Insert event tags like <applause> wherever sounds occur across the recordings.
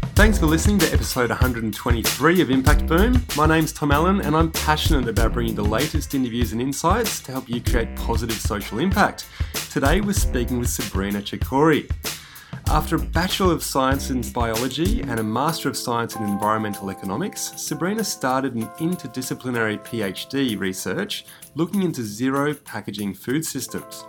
Thanks for listening to episode 123 of Impact Boom. My name's Tom Allen, and I'm passionate about bringing the latest interviews and insights to help you create positive social impact. Today, we're speaking with Sabrina Chakori. After a Bachelor of Science in Biology and a Master of Science in Environmental Economics, Sabrina started an interdisciplinary PhD research looking into zero packaging food systems.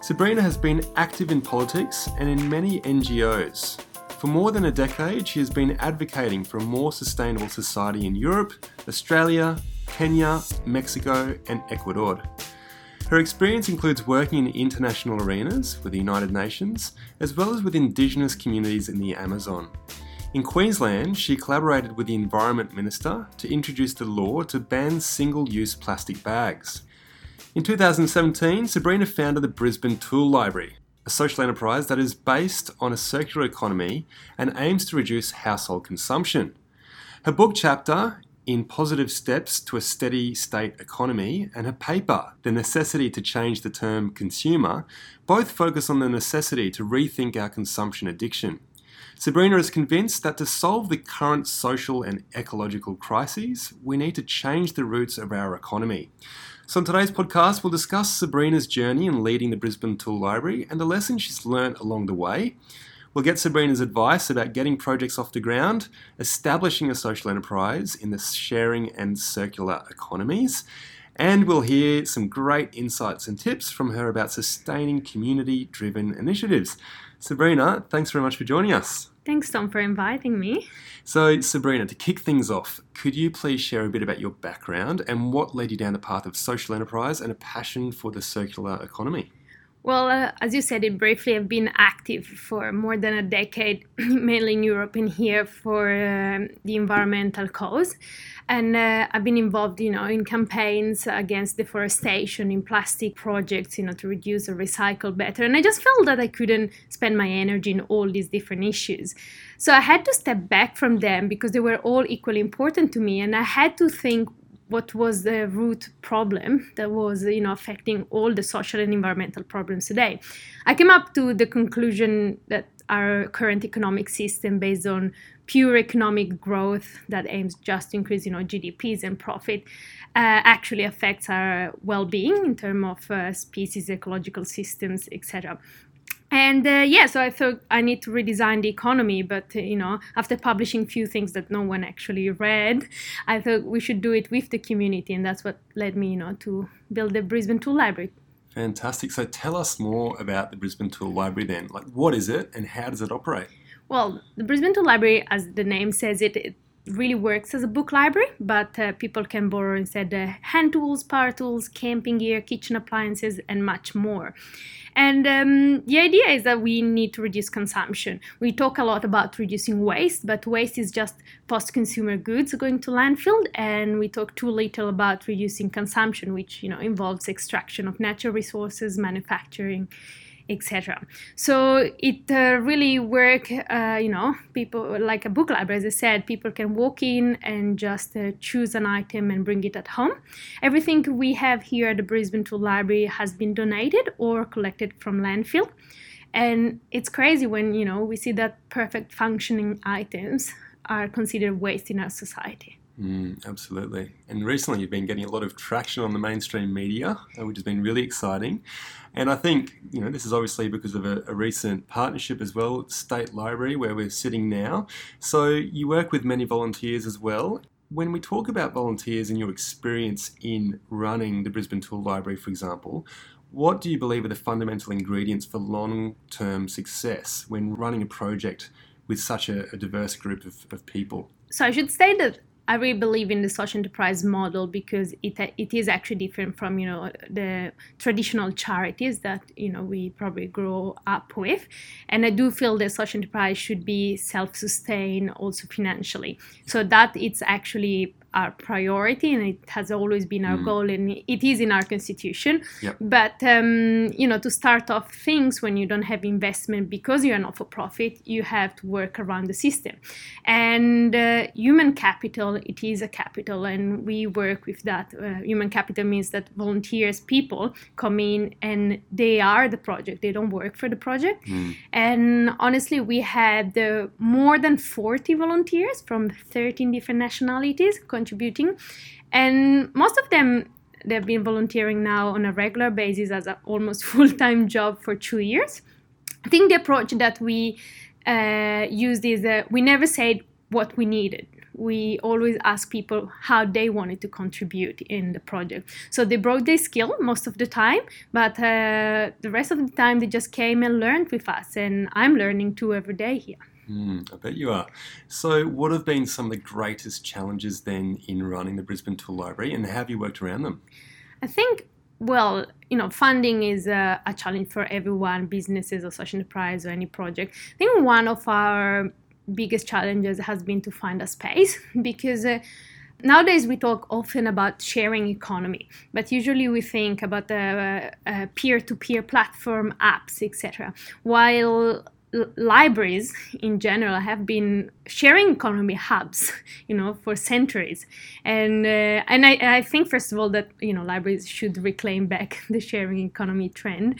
Sabrina has been active in politics and in many NGOs. For more than a decade, she has been advocating for a more sustainable society in Europe, Australia, Kenya, Mexico, and Ecuador. Her experience includes working in international arenas with the United Nations, as well as with Indigenous communities in the Amazon. In Queensland, she collaborated with the Environment Minister to introduce the law to ban single use plastic bags. In 2017, Sabrina founded the Brisbane Tool Library, a social enterprise that is based on a circular economy and aims to reduce household consumption. Her book chapter, In Positive Steps to a Steady State Economy, and her paper, The Necessity to Change the Term Consumer, both focus on the necessity to rethink our consumption addiction. Sabrina is convinced that to solve the current social and ecological crises, we need to change the roots of our economy. So, in today's podcast, we'll discuss Sabrina's journey in leading the Brisbane Tool Library and the lessons she's learned along the way. We'll get Sabrina's advice about getting projects off the ground, establishing a social enterprise in the sharing and circular economies, and we'll hear some great insights and tips from her about sustaining community driven initiatives. Sabrina, thanks very much for joining us. Thanks, Tom, for inviting me. So, Sabrina, to kick things off, could you please share a bit about your background and what led you down the path of social enterprise and a passion for the circular economy? Well, uh, as you said it briefly, I've been active for more than a decade, <clears throat> mainly in Europe and here for uh, the environmental cause. And uh, I've been involved, you know, in campaigns against deforestation, in plastic projects, you know, to reduce or recycle better. And I just felt that I couldn't spend my energy in all these different issues. So I had to step back from them because they were all equally important to me. And I had to think what was the root problem that was you know affecting all the social and environmental problems today. I came up to the conclusion that our current economic system based on pure economic growth that aims just to increase you know gdps and profit uh, actually affects our well-being in terms of uh, species ecological systems etc and uh, yeah so i thought i need to redesign the economy but uh, you know after publishing few things that no one actually read i thought we should do it with the community and that's what led me you know to build the brisbane tool library. Fantastic. So tell us more about the brisbane tool library then. Like what is it and how does it operate? Well the brisbane tool library as the name says it, it really works as a book library, but uh, people can borrow instead uh, hand tools, power tools, camping gear, kitchen appliances, and much more. And um, the idea is that we need to reduce consumption. We talk a lot about reducing waste, but waste is just post consumer goods going to landfill, and we talk too little about reducing consumption, which you know involves extraction of natural resources, manufacturing, etc. So it uh, really work, uh, you know, people like a book library, as I said, people can walk in and just uh, choose an item and bring it at home. Everything we have here at the Brisbane Tool Library has been donated or collected from landfill. And it's crazy when, you know, we see that perfect functioning items are considered waste in our society. Mm, absolutely. And recently, you've been getting a lot of traction on the mainstream media, uh, which has been really exciting. And I think you know this is obviously because of a, a recent partnership as well, State Library, where we're sitting now. So you work with many volunteers as well. When we talk about volunteers and your experience in running the Brisbane Tool Library, for example, what do you believe are the fundamental ingredients for long-term success when running a project with such a, a diverse group of, of people? So I should say that I really believe in the social enterprise model because it it is actually different from you know the traditional charities that you know we probably grow up with, and I do feel that social enterprise should be self-sustained also financially, so that it's actually our priority and it has always been our mm. goal and it is in our constitution yep. but um, you know to start off things when you don't have investment because you're not for profit you have to work around the system and uh, human capital it is a capital and we work with that uh, human capital means that volunteers people come in and they are the project they don't work for the project mm. and honestly we had uh, more than 40 volunteers from 13 different nationalities contributing. And most of them, they've been volunteering now on a regular basis as an almost <laughs> full time job for two years. I think the approach that we uh, used is that we never said what we needed. We always ask people how they wanted to contribute in the project. So they brought their skill most of the time, but uh, the rest of the time they just came and learned with us. And I'm learning too every day here. Mm, I bet you are. So, what have been some of the greatest challenges then in running the Brisbane Tool Library, and how have you worked around them? I think, well, you know, funding is a, a challenge for everyone, businesses or social enterprise or any project. I think one of our biggest challenges has been to find a space <laughs> because. Uh, nowadays we talk often about sharing economy but usually we think about the uh, uh, peer-to-peer platform apps etc while libraries in general have been sharing economy hubs, <laughs> you know, for centuries. And uh, and I, I think first of all that you know libraries should reclaim back <laughs> the sharing economy trend.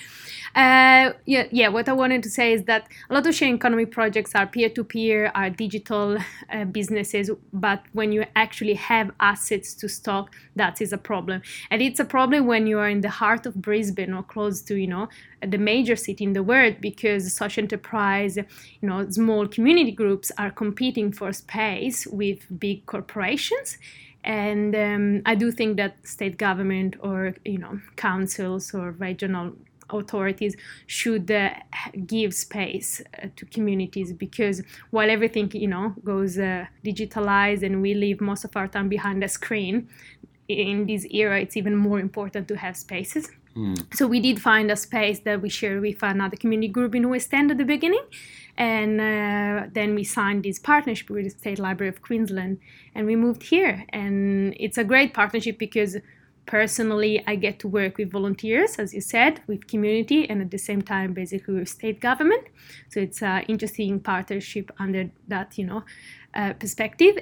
Uh, yeah, yeah. What I wanted to say is that a lot of sharing economy projects are peer to peer, are digital uh, businesses, but when you actually have assets to stock, that is a problem. And it's a problem when you are in the heart of Brisbane or close to you know the major city in the world because social enterprise, you know, small community groups are competing for space with big corporations. And um, I do think that state government or you know councils or regional authorities should uh, give space uh, to communities because while everything you know goes uh, digitalized and we live most of our time behind a screen in this era it's even more important to have spaces Mm. So we did find a space that we shared with another community group in West End at the beginning, and uh, then we signed this partnership with the State Library of Queensland, and we moved here. And it's a great partnership because personally I get to work with volunteers, as you said, with community, and at the same time basically with state government. So it's an interesting partnership under that you know uh, perspective.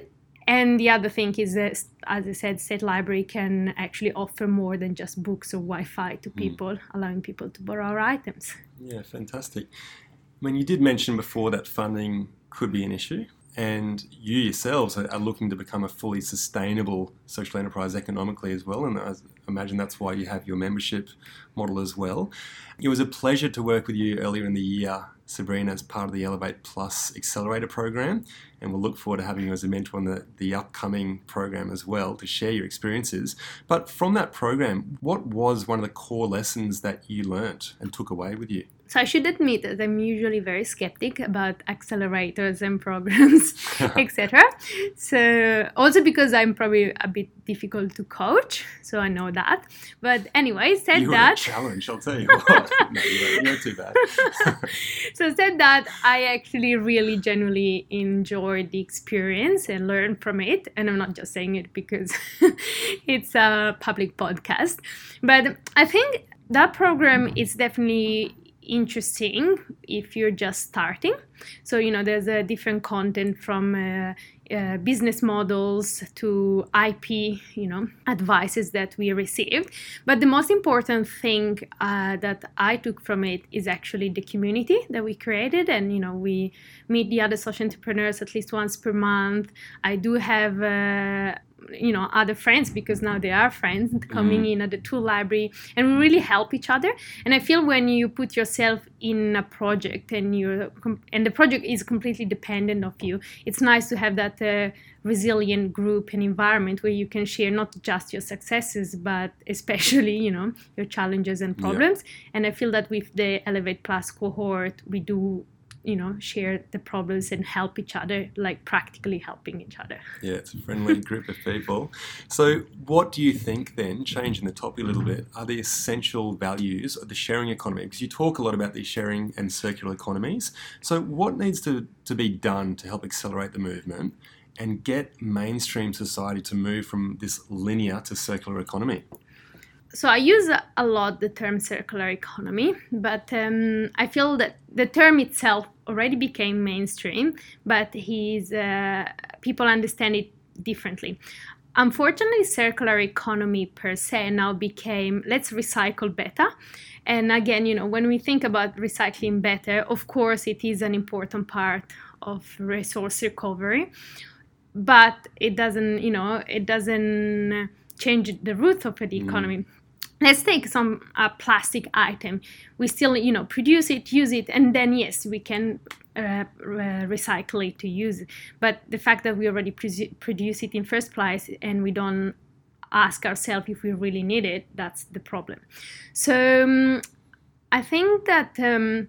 And the other thing is that, as I said, State Library can actually offer more than just books or Wi-Fi to hmm. people, mm. allowing people to borrow our items. Yeah, fantastic. I mean, you did mention before that funding could be an issue, and you yourselves are looking to become a fully sustainable social enterprise economically as well. And I imagine that's why you have your membership model as well. It was a pleasure to work with you earlier in the year Sabrina as part of the Elevate Plus Accelerator program, and we'll look forward to having you as a mentor on the, the upcoming program as well to share your experiences. But from that program, what was one of the core lessons that you learnt and took away with you? So I should admit that I'm usually very skeptic about accelerators and programs, <laughs> etc. So also because I'm probably a bit difficult to coach, so I know that. But anyway, said you that challenge, I'll tell you what. <laughs> no, you're, you're too bad. <laughs> so said that I actually really genuinely enjoyed the experience and learned from it, and I'm not just saying it because it's a public podcast, but I think that program is definitely interesting if you're just starting. So, you know, there's a different content from uh, uh, business models to IP, you know, advices that we received. But the most important thing uh, that I took from it is actually the community that we created. And, you know, we meet the other social entrepreneurs at least once per month. I do have uh, you know other friends because now they are friends <laughs> coming mm. in at the tool library and we really help each other and i feel when you put yourself in a project and you're and the project is completely dependent of you it's nice to have that uh, resilient group and environment where you can share not just your successes but <laughs> especially you know your challenges and problems yeah. and i feel that with the elevate plus cohort we do you know share the problems and help each other like practically helping each other. Yeah it's a friendly group of people. So what do you think then changing the topic a little bit are the essential values of the sharing economy? Because you talk a lot about these sharing and circular economies. So what needs to, to be done to help accelerate the movement and get mainstream society to move from this linear to circular economy so I use a lot the term circular economy, but um, I feel that the term itself already became mainstream, but he's, uh, people understand it differently. Unfortunately, circular economy per se now became let's recycle better. And again, you know, when we think about recycling better, of course, it is an important part of resource recovery, but it doesn't, you know, it doesn't change the root of the economy. Mm let's take some uh, plastic item. We still you know produce it use it and then yes we can uh, recycle it to use it. But the fact that we already pre- produce it in first place and we don't ask ourselves if we really need it that's the problem. So um, i think that um,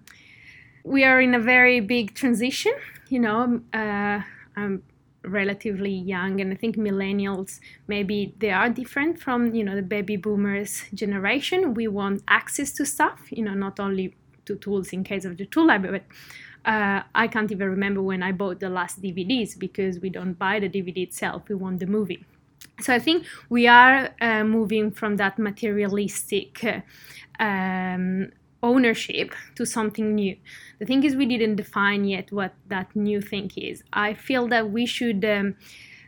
we are in a very big transition you know uh, um, relatively young and i think millennials maybe they are different from you know the baby boomers generation. We want access to stuff you know not only to tools in case of the tool library but uh, i can't even remember when i bought the last dvds because we don't buy the dvd itself we want the movie. So i think we are uh, moving from that materialistic uh, um, ownership to something new. The thing is, we didn't define yet what that new thing is. I feel that we should um,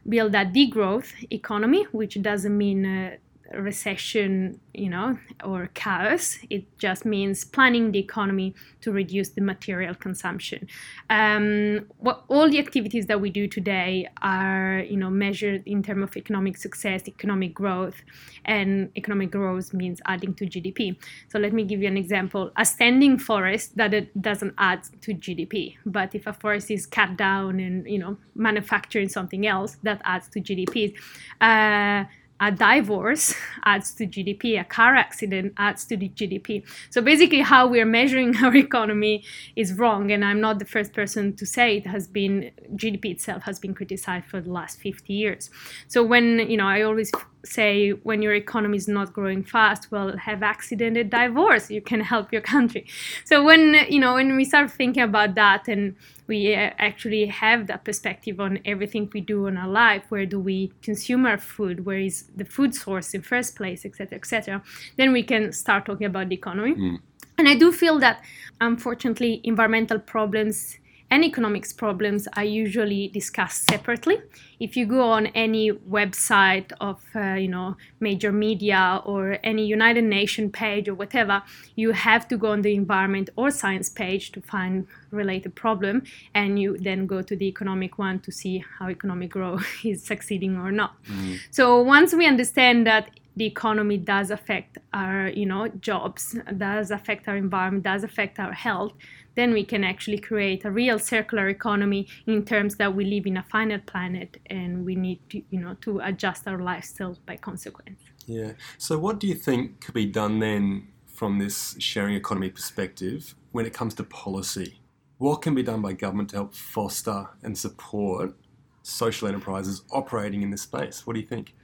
build a degrowth economy, which doesn't mean uh, recession, you know, or chaos. It just means planning the economy to reduce the material consumption. Um, what all the activities that we do today are, you know, measured in terms of economic success, economic growth, and economic growth means adding to GDP. So let me give you an example: a standing forest that it doesn't add to GDP, but if a forest is cut down and you know manufacturing something else, that adds to GDP. Uh, a divorce adds to GDP, a car accident adds to the GDP. So basically, how we're measuring <laughs> our economy is wrong, and I'm not the first person to say it. Has been GDP itself has been criticized for the last 50 years. So when you know, I always say when your economy is not growing fast, well, have accident and divorce. You can <laughs> help your country. So when you know, when we start thinking about that and we uh, actually have that perspective on everything we do in our life where do we consume our food where is the food source in first place etc etc then we can start talking about the economy mm. and i do feel that unfortunately environmental problems and economics problems are usually discussed separately. If you go on any website of uh, you know major media or any United Nations page or whatever, you have to go on the environment or science page to find related problem, and you then go to the economic one to see how economic growth <laughs> is succeeding or not. Mm-hmm. So once we understand that the economy does affect our you know jobs does affect our environment does affect our health then we can actually create a real circular economy in terms that we live in a finite planet and we need to you know to adjust our lifestyle by consequence. Yeah. So what do you think could be done then from this sharing economy perspective when it comes to policy? What can be done by government to help foster and support social enterprises operating in this space? What do you think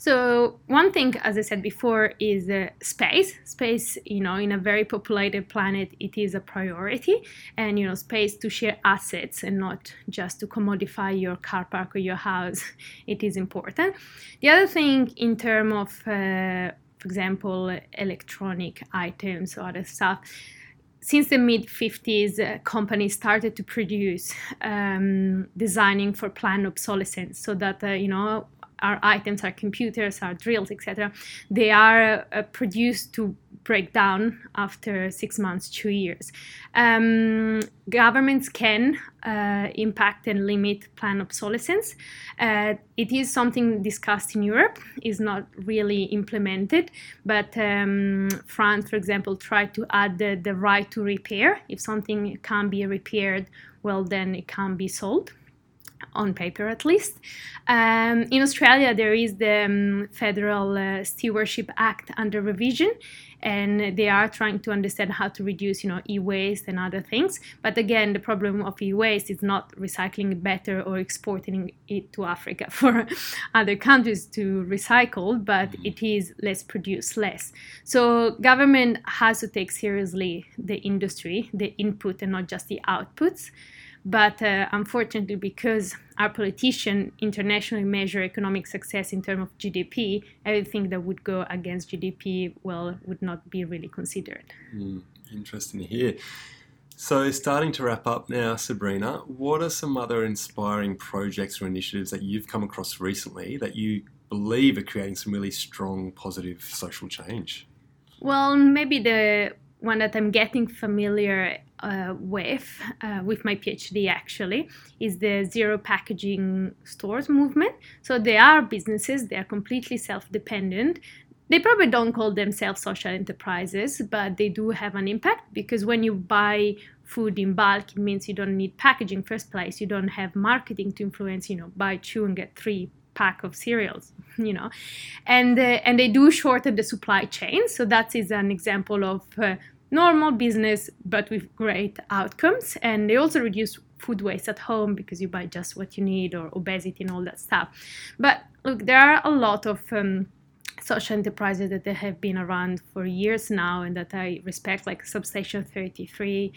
so one thing, as I said before, is uh, space. Space, you know, in a very populated planet, it is a priority, and you know, space to share assets and not just to commodify your car park or your house. <laughs> It is important. The other thing, in terms of, uh, for example, electronic items or other stuff since the mid 50s, uh, companies started to produce um, designing for planned obsolescence so that, uh, you know, our items, our computers, our drills, etc., they are uh, produced to break down after six months, two years. Um, governments can uh, impact and limit planned obsolescence. Uh, it is something discussed in Europe, is not really implemented, but um, France, for example, tried to add the, the right to repair. If something can be repaired, well, then it can be sold. On paper at least. Um, in Australia, there is the um, Federal uh, Stewardship Act under revision, and they are trying to understand how to reduce, you know, e-waste and other things. But again, the problem of e-waste is not recycling it better or exporting it to Africa <laughs> for other countries to recycle, but mm-hmm. it is let's produce less. So government has to take seriously the industry, the input, and not just the outputs. But uh, unfortunately, because our politicians internationally measure economic success in terms of GDP, everything that would go against GDP, well, would not be really considered. Mm, interesting to hear. So, starting to wrap up now, Sabrina, what are some other inspiring projects or initiatives that you've come across recently that you believe are creating some really strong positive social change? Well, maybe the one that I'm getting familiar uh, with, uh, with my PhD actually, is the zero packaging stores movement. So they are businesses, they are completely self dependent. They probably don't call themselves social enterprises, but they do have an impact because when you buy food in bulk, it means you don't need packaging first place. You don't have marketing to influence, you know, buy two and get three pack of cereals <laughs> you know. And uh, and they do shorten the supply chain. So that is an example of uh, normal business but with great outcomes. And they also reduce food waste at home because you buy just what you need or obesity and all that stuff. But look there are a lot of um, social enterprises that they have been around for years now and that I respect, like Substation 33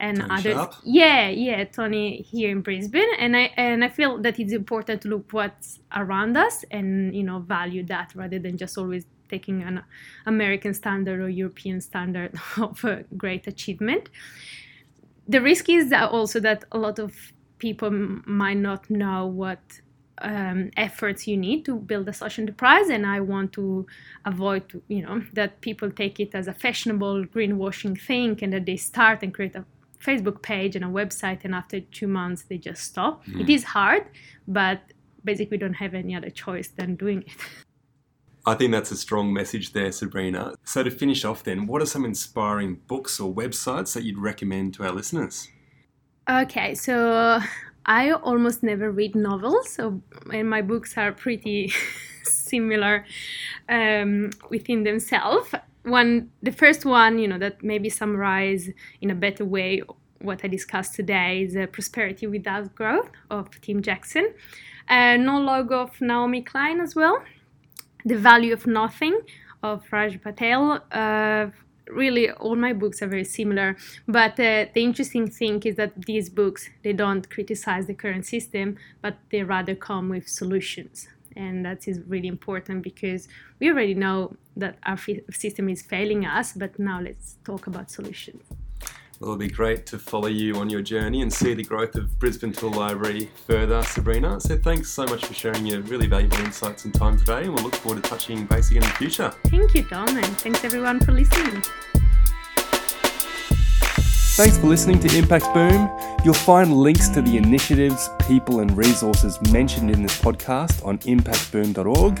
and Tony others. Sharp. Yeah, yeah, Tony here in Brisbane, and I and I feel that it's important to look what's around us and you know value that rather than just always taking an American standard or European standard <laughs> of a great achievement. The risk is that also that a lot of people might not know what um, efforts you need to build a social enterprise and i want to avoid you know that people take it as a fashionable greenwashing thing and that they start and create a facebook page and a website and after two months they just stop mm. it is hard but basically we don't have any other choice than doing it <laughs> I think that's a strong message there, Sabrina. So, to finish off, then, what are some inspiring books or websites that you'd recommend to our listeners? Okay, so I almost never read novels, so, and my books are pretty <laughs> similar um, within themselves. One, the first one, you know, that maybe summarize in a better way what I discussed today is uh, Prosperity Without Growth of Tim Jackson. Uh, no Logo of Naomi Klein as well. The Value of Nothing of Raj Patel. Uh, really all my books are very similar but uh, the interesting thing is that these books they don't criticize the current system but they rather come with solutions. And that is really important because we already know that our system is failing us but now let's talk about solutions it'll be great to follow you on your journey and see the growth of Brisbane Tool Library further, Sabrina. So thanks so much for sharing your really valuable insights and time today, and we'll look forward to touching base again in the future. Thank you, Tom, and thanks everyone for listening. Thanks for listening to Impact Boom. You'll find links to the initiatives, people, and resources mentioned in this podcast on impactboom.org.